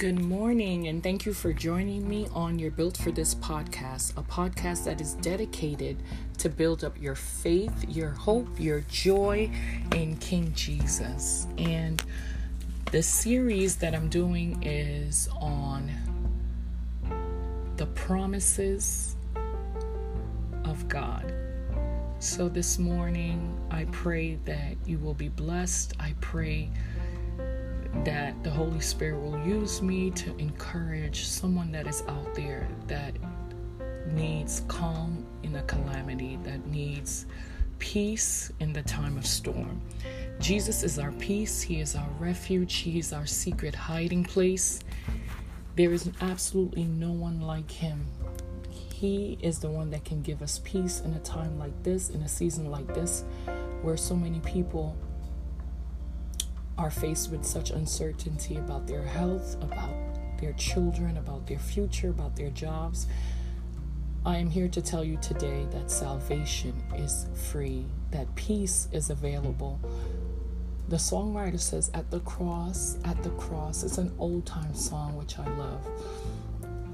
Good morning, and thank you for joining me on your Built for This podcast, a podcast that is dedicated to build up your faith, your hope, your joy in King Jesus. And the series that I'm doing is on the promises of God. So this morning, I pray that you will be blessed. I pray that the Holy Spirit will use me to encourage someone that is out there that needs calm in a calamity, that needs peace in the time of storm. Jesus is our peace, He is our refuge, He is our secret hiding place. There is absolutely no one like Him. He is the one that can give us peace in a time like this, in a season like this, where so many people are faced with such uncertainty about their health, about their children, about their future, about their jobs, I am here to tell you today that salvation is free, that peace is available. The songwriter says, At the cross, at the cross. It's an old time song which I love.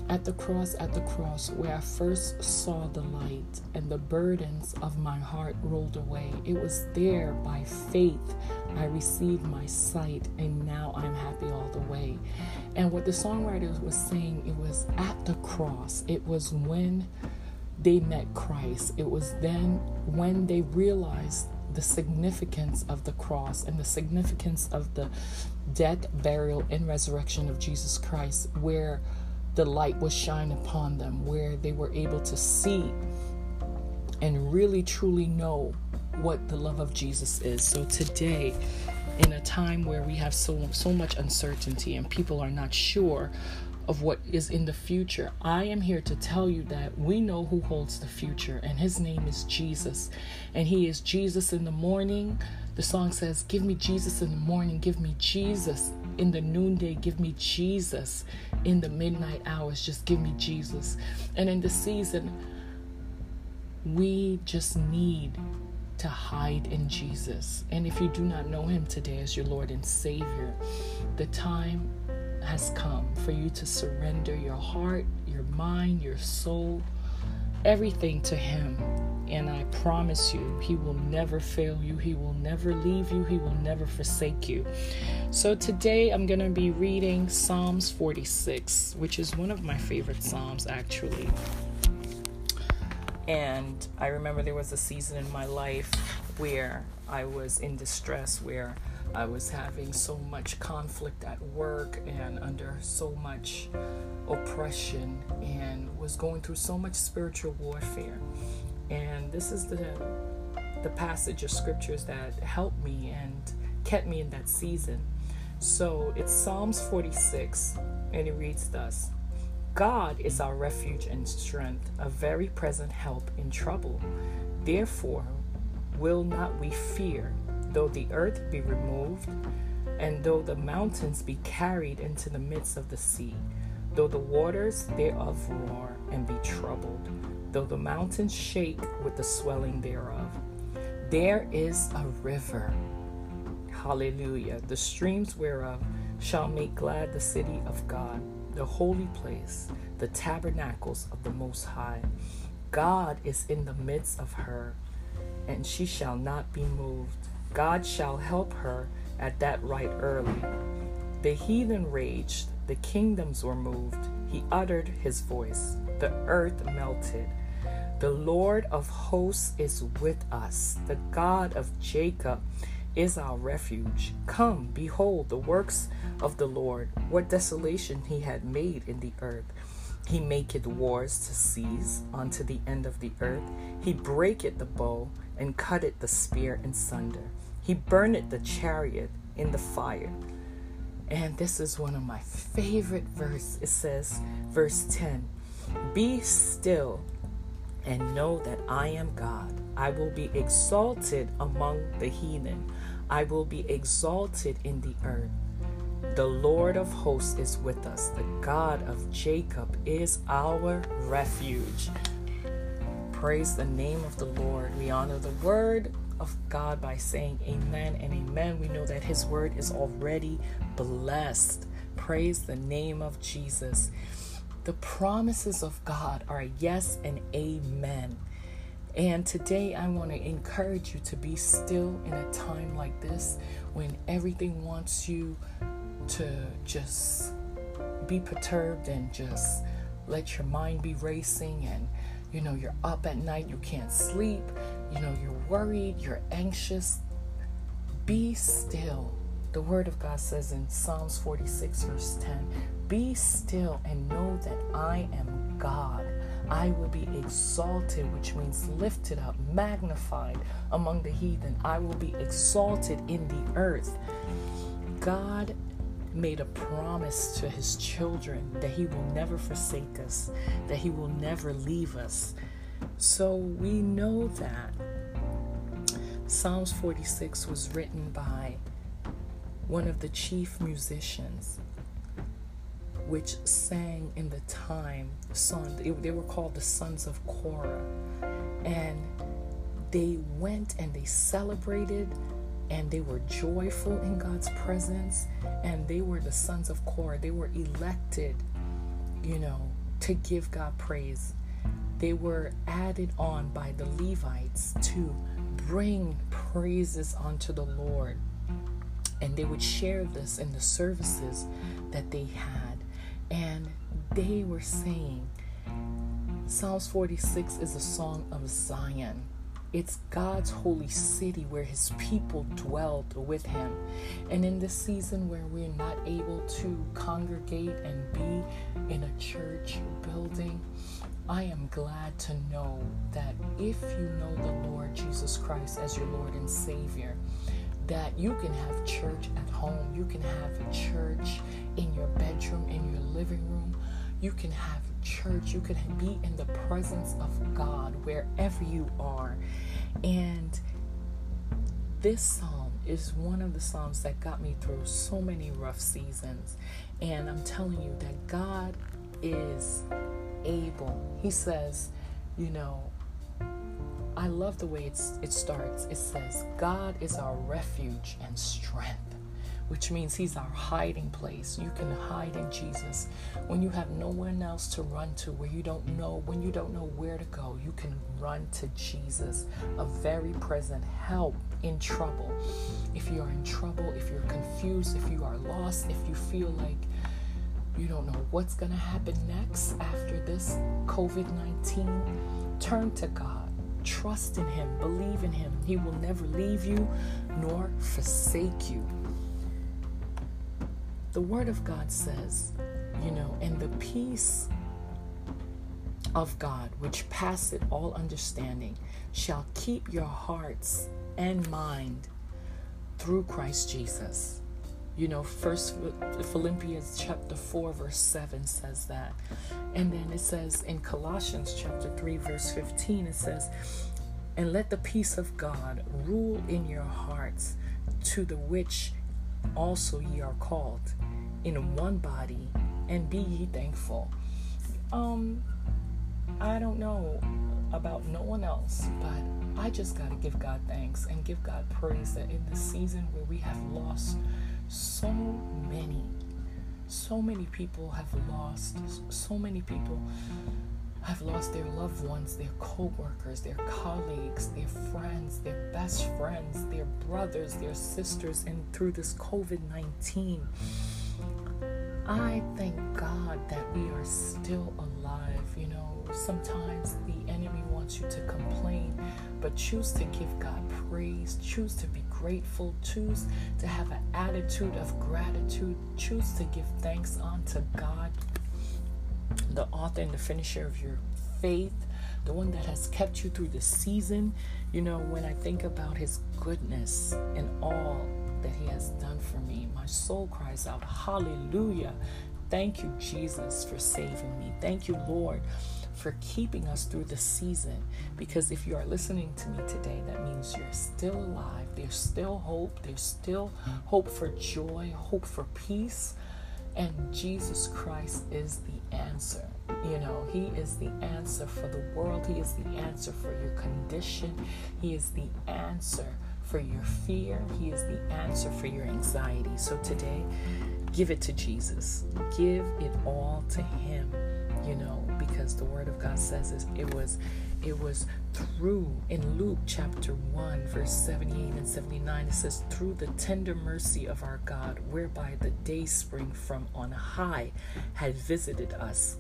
At the cross, at the cross, where I first saw the light and the burdens of my heart rolled away. It was there by faith I received my sight, and now I'm happy all the way. And what the songwriter was saying, it was at the cross. It was when they met Christ. It was then when they realized the significance of the cross and the significance of the death, burial, and resurrection of Jesus Christ, where the light was shine upon them, where they were able to see and really truly know what the love of Jesus is. So today, in a time where we have so so much uncertainty and people are not sure of what is in the future, I am here to tell you that we know who holds the future, and his name is Jesus. And he is Jesus in the morning. The song says, Give me Jesus in the morning, give me Jesus in the noonday, give me Jesus in the midnight hours, just give me Jesus. And in the season, we just need to hide in Jesus. And if you do not know him today as your Lord and Savior, the time has come for you to surrender your heart, your mind, your soul, everything to him. And I promise you, he will never fail you. He will never leave you. He will never forsake you. So today I'm going to be reading Psalms 46, which is one of my favorite Psalms, actually. And I remember there was a season in my life where I was in distress, where I was having so much conflict at work and under so much oppression and was going through so much spiritual warfare. And this is the the passage of scriptures that helped me and kept me in that season. So it's Psalms 46 and it reads thus God is our refuge and strength, a very present help in trouble. Therefore, will not we fear, though the earth be removed, and though the mountains be carried into the midst of the sea, though the waters thereof roar and be troubled, though the mountains shake with the swelling thereof. There is a river, hallelujah, the streams whereof shall make glad the city of God the holy place, the tabernacles of the Most High. God is in the midst of her, and she shall not be moved. God shall help her at that right early. The heathen raged, the kingdoms were moved. He uttered his voice, the earth melted. The Lord of hosts is with us, the God of Jacob is our refuge. Come, behold the works of the Lord, what desolation he had made in the earth. He maketh wars to cease unto the end of the earth. He breaketh the bow and cutteth the spear in sunder. He burned the chariot in the fire. And this is one of my favorite verse. It says, verse 10, Be still and know that I am God. I will be exalted among the heathen. I will be exalted in the earth. The Lord of hosts is with us. The God of Jacob is our refuge. Praise the name of the Lord. We honor the word of God by saying amen and amen. We know that his word is already blessed. Praise the name of Jesus. The promises of God are yes and amen. And today I want to encourage you to be still in a time like this when everything wants you to just be perturbed and just let your mind be racing and you know you're up at night you can't sleep you know you're worried you're anxious be still the word of god says in psalms 46 verse 10 be still and know that i am god I will be exalted, which means lifted up, magnified among the heathen. I will be exalted in the earth. God made a promise to his children that he will never forsake us, that he will never leave us. So we know that Psalms 46 was written by one of the chief musicians which sang in the time son they were called the sons of korah and they went and they celebrated and they were joyful in god's presence and they were the sons of korah. They were elected you know to give god praise. They were added on by the levites to bring praises unto the lord. And they would share this in the services that they had. And they were saying, Psalms 46 is a song of Zion. It's God's holy city where his people dwelled with him. And in this season where we're not able to congregate and be in a church building, I am glad to know that if you know the Lord Jesus Christ as your Lord and Savior, that you can have church at home, you can have a church in your bedroom, in your living room, you can have church, you can be in the presence of God wherever you are. And this psalm is one of the psalms that got me through so many rough seasons. And I'm telling you that God is able. He says, you know, I love the way it's, it starts. It says, God is our refuge and strength, which means He's our hiding place. You can hide in Jesus. When you have no one else to run to, where you don't know, when you don't know where to go, you can run to Jesus, a very present help in trouble. If you are in trouble, if you're confused, if you are lost, if you feel like you don't know what's going to happen next after this COVID 19, turn to God Trust in Him, believe in Him. He will never leave you nor forsake you. The Word of God says, you know, and the peace of God, which passeth all understanding, shall keep your hearts and mind through Christ Jesus. You know, first Philippians chapter 4, verse 7 says that. And then it says in Colossians chapter 3, verse 15, it says, And let the peace of God rule in your hearts, to the which also ye are called, in one body, and be ye thankful. Um, I don't know about no one else, but I just got to give God thanks and give God praise that in the season where we have lost so many, so many people have lost, so many people have lost their loved ones, their co workers, their colleagues, their friends, their best friends, their brothers, their sisters, and through this COVID 19. I thank God that we are still alive. You know, sometimes the enemy wants you to complain, but choose to give God praise, choose to be grateful, choose to have an attitude of gratitude, choose to give thanks unto God, the author and the finisher of your faith, the one that has kept you through the season. You know, when I think about his goodness and all that he has done for me, my soul cries out, Hallelujah. Thank you, Jesus, for saving me. Thank you, Lord, for keeping us through the season. Because if you are listening to me today, that means you're still alive. There's still hope. There's still hope for joy, hope for peace. And Jesus Christ is the answer. You know, He is the answer for the world. He is the answer for your condition. He is the answer for your fear. He is the answer for your anxiety. So today, give it to Jesus. Give it all to Him, you know, because the Word of God says it was it was through in Luke chapter 1 verse 78 and 79 it says through the tender mercy of our God whereby the day spring from on high had visited us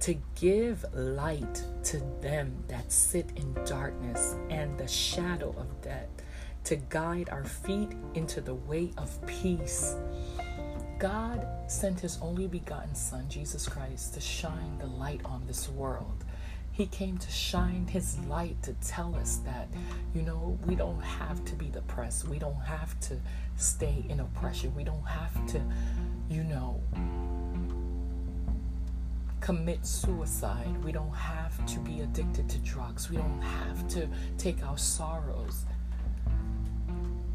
to give light to them that sit in darkness and the shadow of death to guide our feet into the way of peace. God sent his only begotten son Jesus Christ to shine the light on this world he came to shine His light to tell us that, you know, we don't have to be depressed. We don't have to stay in oppression. We don't have to, you know, commit suicide. We don't have to be addicted to drugs. We don't have to take our sorrows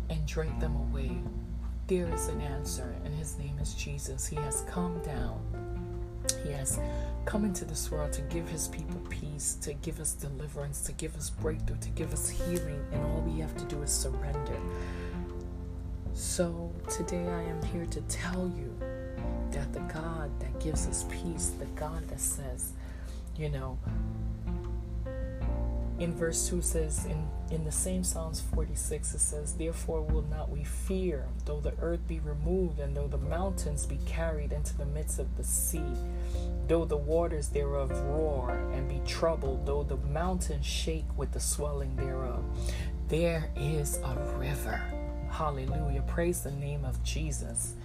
and drink them away. There is an answer, and His name is Jesus. He has come down. He has come into this world to give his people peace, to give us deliverance, to give us breakthrough, to give us healing, and all we have to do is surrender. So today I am here to tell you that the God that gives us peace, the God that says, you know, in verse 2 says in, in the same psalms 46 it says therefore will not we fear though the earth be removed and though the mountains be carried into the midst of the sea though the waters thereof roar and be troubled though the mountains shake with the swelling thereof. There is a river. Hallelujah. Praise the name of jesus.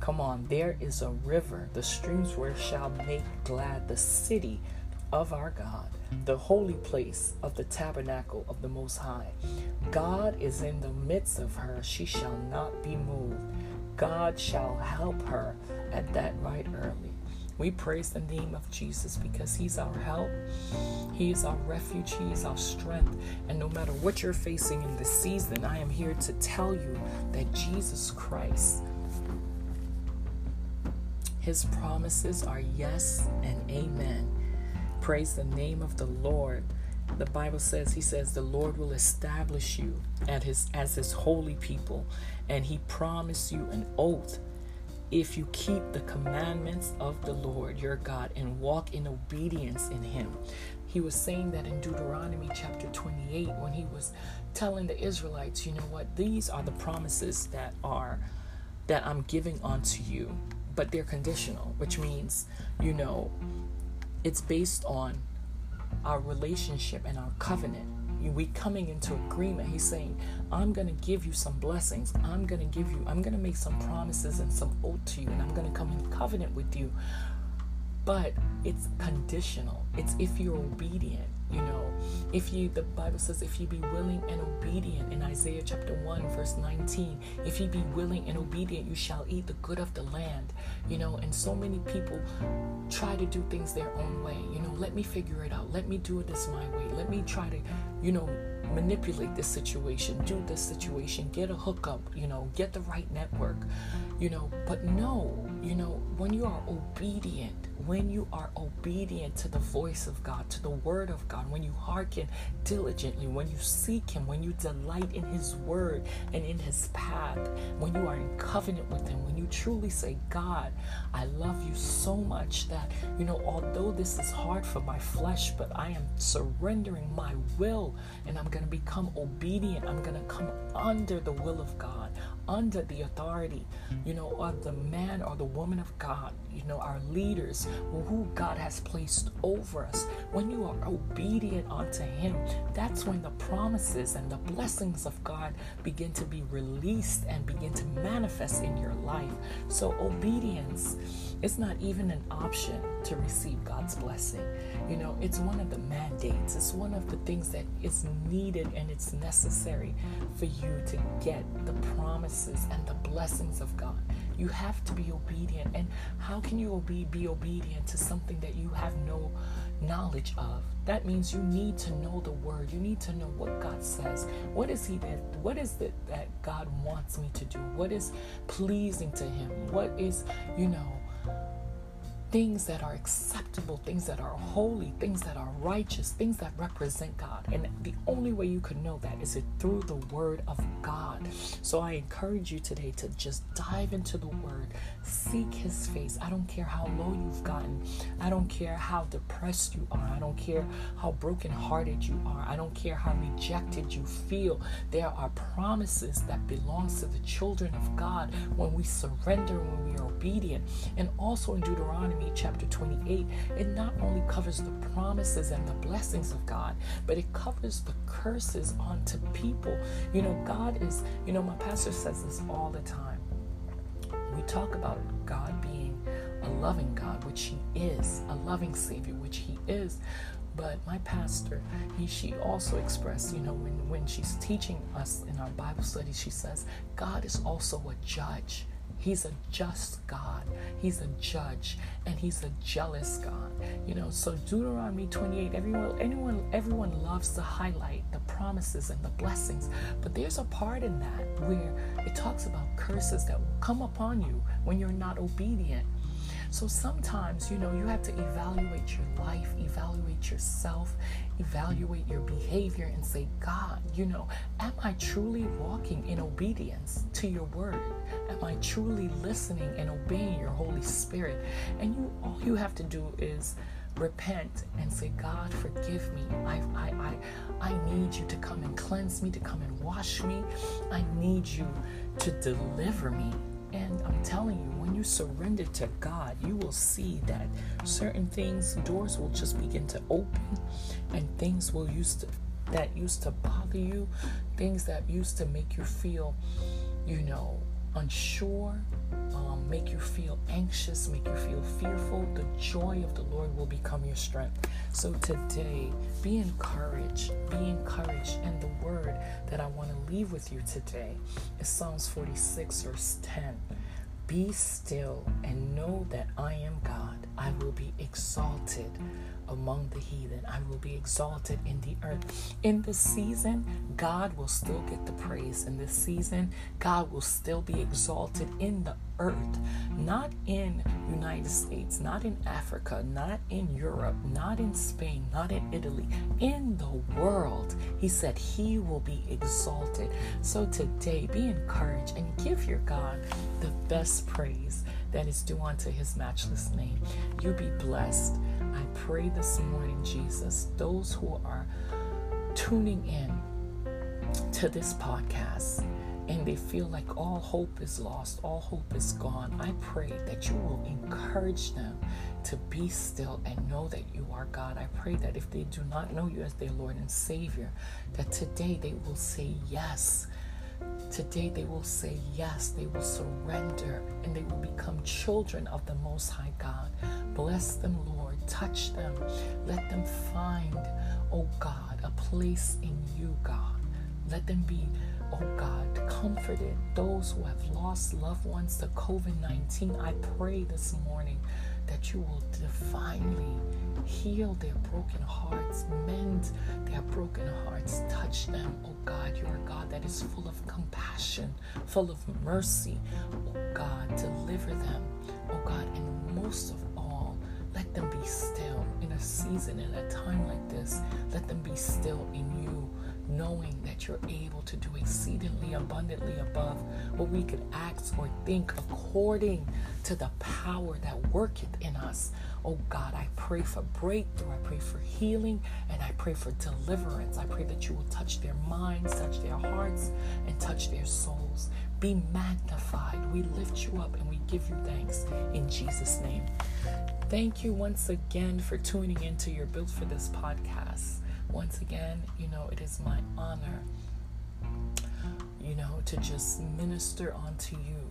Come on. There is a river. The streams where shall make glad the city of our God, the holy place of the tabernacle of the Most High. God is in the midst of her, she shall not be moved. God shall help her at that right early. We praise the name of Jesus because He's our help, He is our refuge, He is our strength. And no matter what you're facing in this season, I am here to tell you that Jesus Christ, His promises are yes and amen. Praise the name of the Lord. The Bible says, He says, the Lord will establish you at his, as His holy people, and He promised you an oath if you keep the commandments of the Lord your God and walk in obedience in Him. He was saying that in Deuteronomy chapter 28 when He was telling the Israelites, you know what, these are the promises that are that I'm giving unto you, but they're conditional, which means, you know, it's based on our relationship and our covenant. We coming into agreement. He's saying, I'm going to give you some blessings. I'm going to give you, I'm going to make some promises and some oath to you, and I'm going to come in covenant with you. But it's conditional. It's if you're obedient you know. If you the bible says if you be willing and obedient in isaiah chapter 1 verse 19 if you be willing and obedient you shall eat the good of the land you know. And so many people try to do things their own way you know. Let me figure it out. Let me do it this my way. Let me try to you know manipulate this situation do this situation get a hookup you know get the right network you know. But no you know when you are obedient when you are obedient to the voice of God, to the word of God, when you hearken diligently, when you seek Him, when you delight in His word and in His path, when you are in covenant with Him, when you truly say, God, I love you so much that, you know, although this is hard for my flesh, but I am surrendering my will and I'm going to become obedient. I'm going to come under the will of God under the authority, you know, of the man or the woman of God, you know, our leaders, who God has placed over us. When you are obedient unto Him, that's when the promises and the blessings of God begin to be released and begin to manifest in your life. So, obedience is not even an option to receive God's blessing. You know, it's one of the mandates, it's one of the things that is needed and it's necessary for you to get the promises and the blessings of God. You have to be obedient. And how can you be, be obedient to something that you have no knowledge of? That means you need to know the word. You need to know what God says. What is He that what is it that God wants me to do? What is pleasing to Him? What is, you know, things that are acceptable, things that are holy, things that are righteous, things that represent God. And the only way you can know that is through the Word of God. So I encourage you today to just dive into the Word, seek His face. I don't care how low you've gotten, I don't care how depressed you are, I don't care how brokenhearted you are, I don't care how rejected you feel. There are promises that belongs to the children of God when we surrender, when we are obedient. And also in Deuteronomy chapter 28, it not only covers the promises and the blessings of God, but it covers the curses onto people. You know, God is, you know, my pastor says this all the time. We talk about God being a loving God, which He is, a loving Savior, which He is. But my pastor, he, she also expressed, you know, when, when she's teaching us in our Bible study, she says, God is also a judge. He's a just God. He's a judge and he's a jealous God. You know, so Deuteronomy 28, everyone anyone everyone loves to highlight the promises and the blessings, but there's a part in that where it talks about curses that will come upon you when you're not obedient. So sometimes, you know, you have to evaluate your life, evaluate yourself, evaluate your behavior, and say, God, you know, am I truly walking in obedience to your word? Am I truly listening and obeying your Holy Spirit? And you all you have to do is repent and say, God, forgive me. I, I, I, I need you to come and cleanse me, to come and wash me. I need you to deliver me and I'm telling you, when you surrender to God, you will see that certain things, doors will just begin to open, and things will used to that used to bother you, things that used to make you feel, you know, unsure, um, make you feel anxious, make you feel fearful, the joy of the Lord will become your strength. So today, be encouraged, be encouraged. And the word that I want to leave with you today is Psalms 46, verse 10. Be still and know that I am God. I will be exalted among the heathen. I will be exalted in the earth. In this season, God will still get the praise. In this season, God will still be exalted in the earth, not in United States, not in Africa, not in Europe, not in Spain, not in Italy, in the world. He said he will be exalted. So today, be encouraged and give your God the best praise that is due unto his matchless name. You be blessed. Pray this morning, Jesus, those who are tuning in to this podcast and they feel like all hope is lost, all hope is gone, I pray that you will encourage them to be still and know that you are God. I pray that if they do not know you as their Lord and Savior, that today they will say yes Today they will say yes, they will surrender, and they will become children of the Most High God. Bless them, Lord. Touch them. Let them find, oh God, a place in you, God. Let them be, oh God, comforted. Those who have lost loved ones to COVID 19, I pray this morning that you will divinely heal their broken hearts, mend their broken hearts, touch them. Oh God, you are that is full of compassion, full of mercy. Oh God, deliver them. Oh God, and most of all, let them be still in a season, in a time like this. Let them be still in you knowing that you're able to do exceedingly abundantly above what we could ask or think according to the power that worketh in us. Oh God, I pray for breakthrough. I pray for healing and I pray for deliverance. I pray that you will touch their minds, touch their hearts, and touch their souls. Be magnified. We lift you up and we give you thanks in Jesus' name. Thank you once again for tuning into your Built for This podcast once again, you know, it is my honor, you know, to just minister unto you.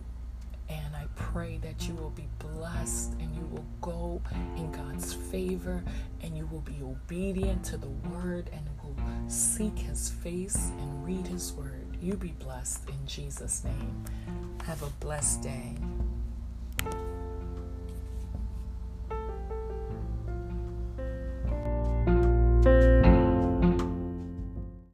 And I pray that you will be blessed and you will go in God's favor and you will be obedient to the word and will seek his face and read his word. You be blessed in Jesus' name. Have a blessed day.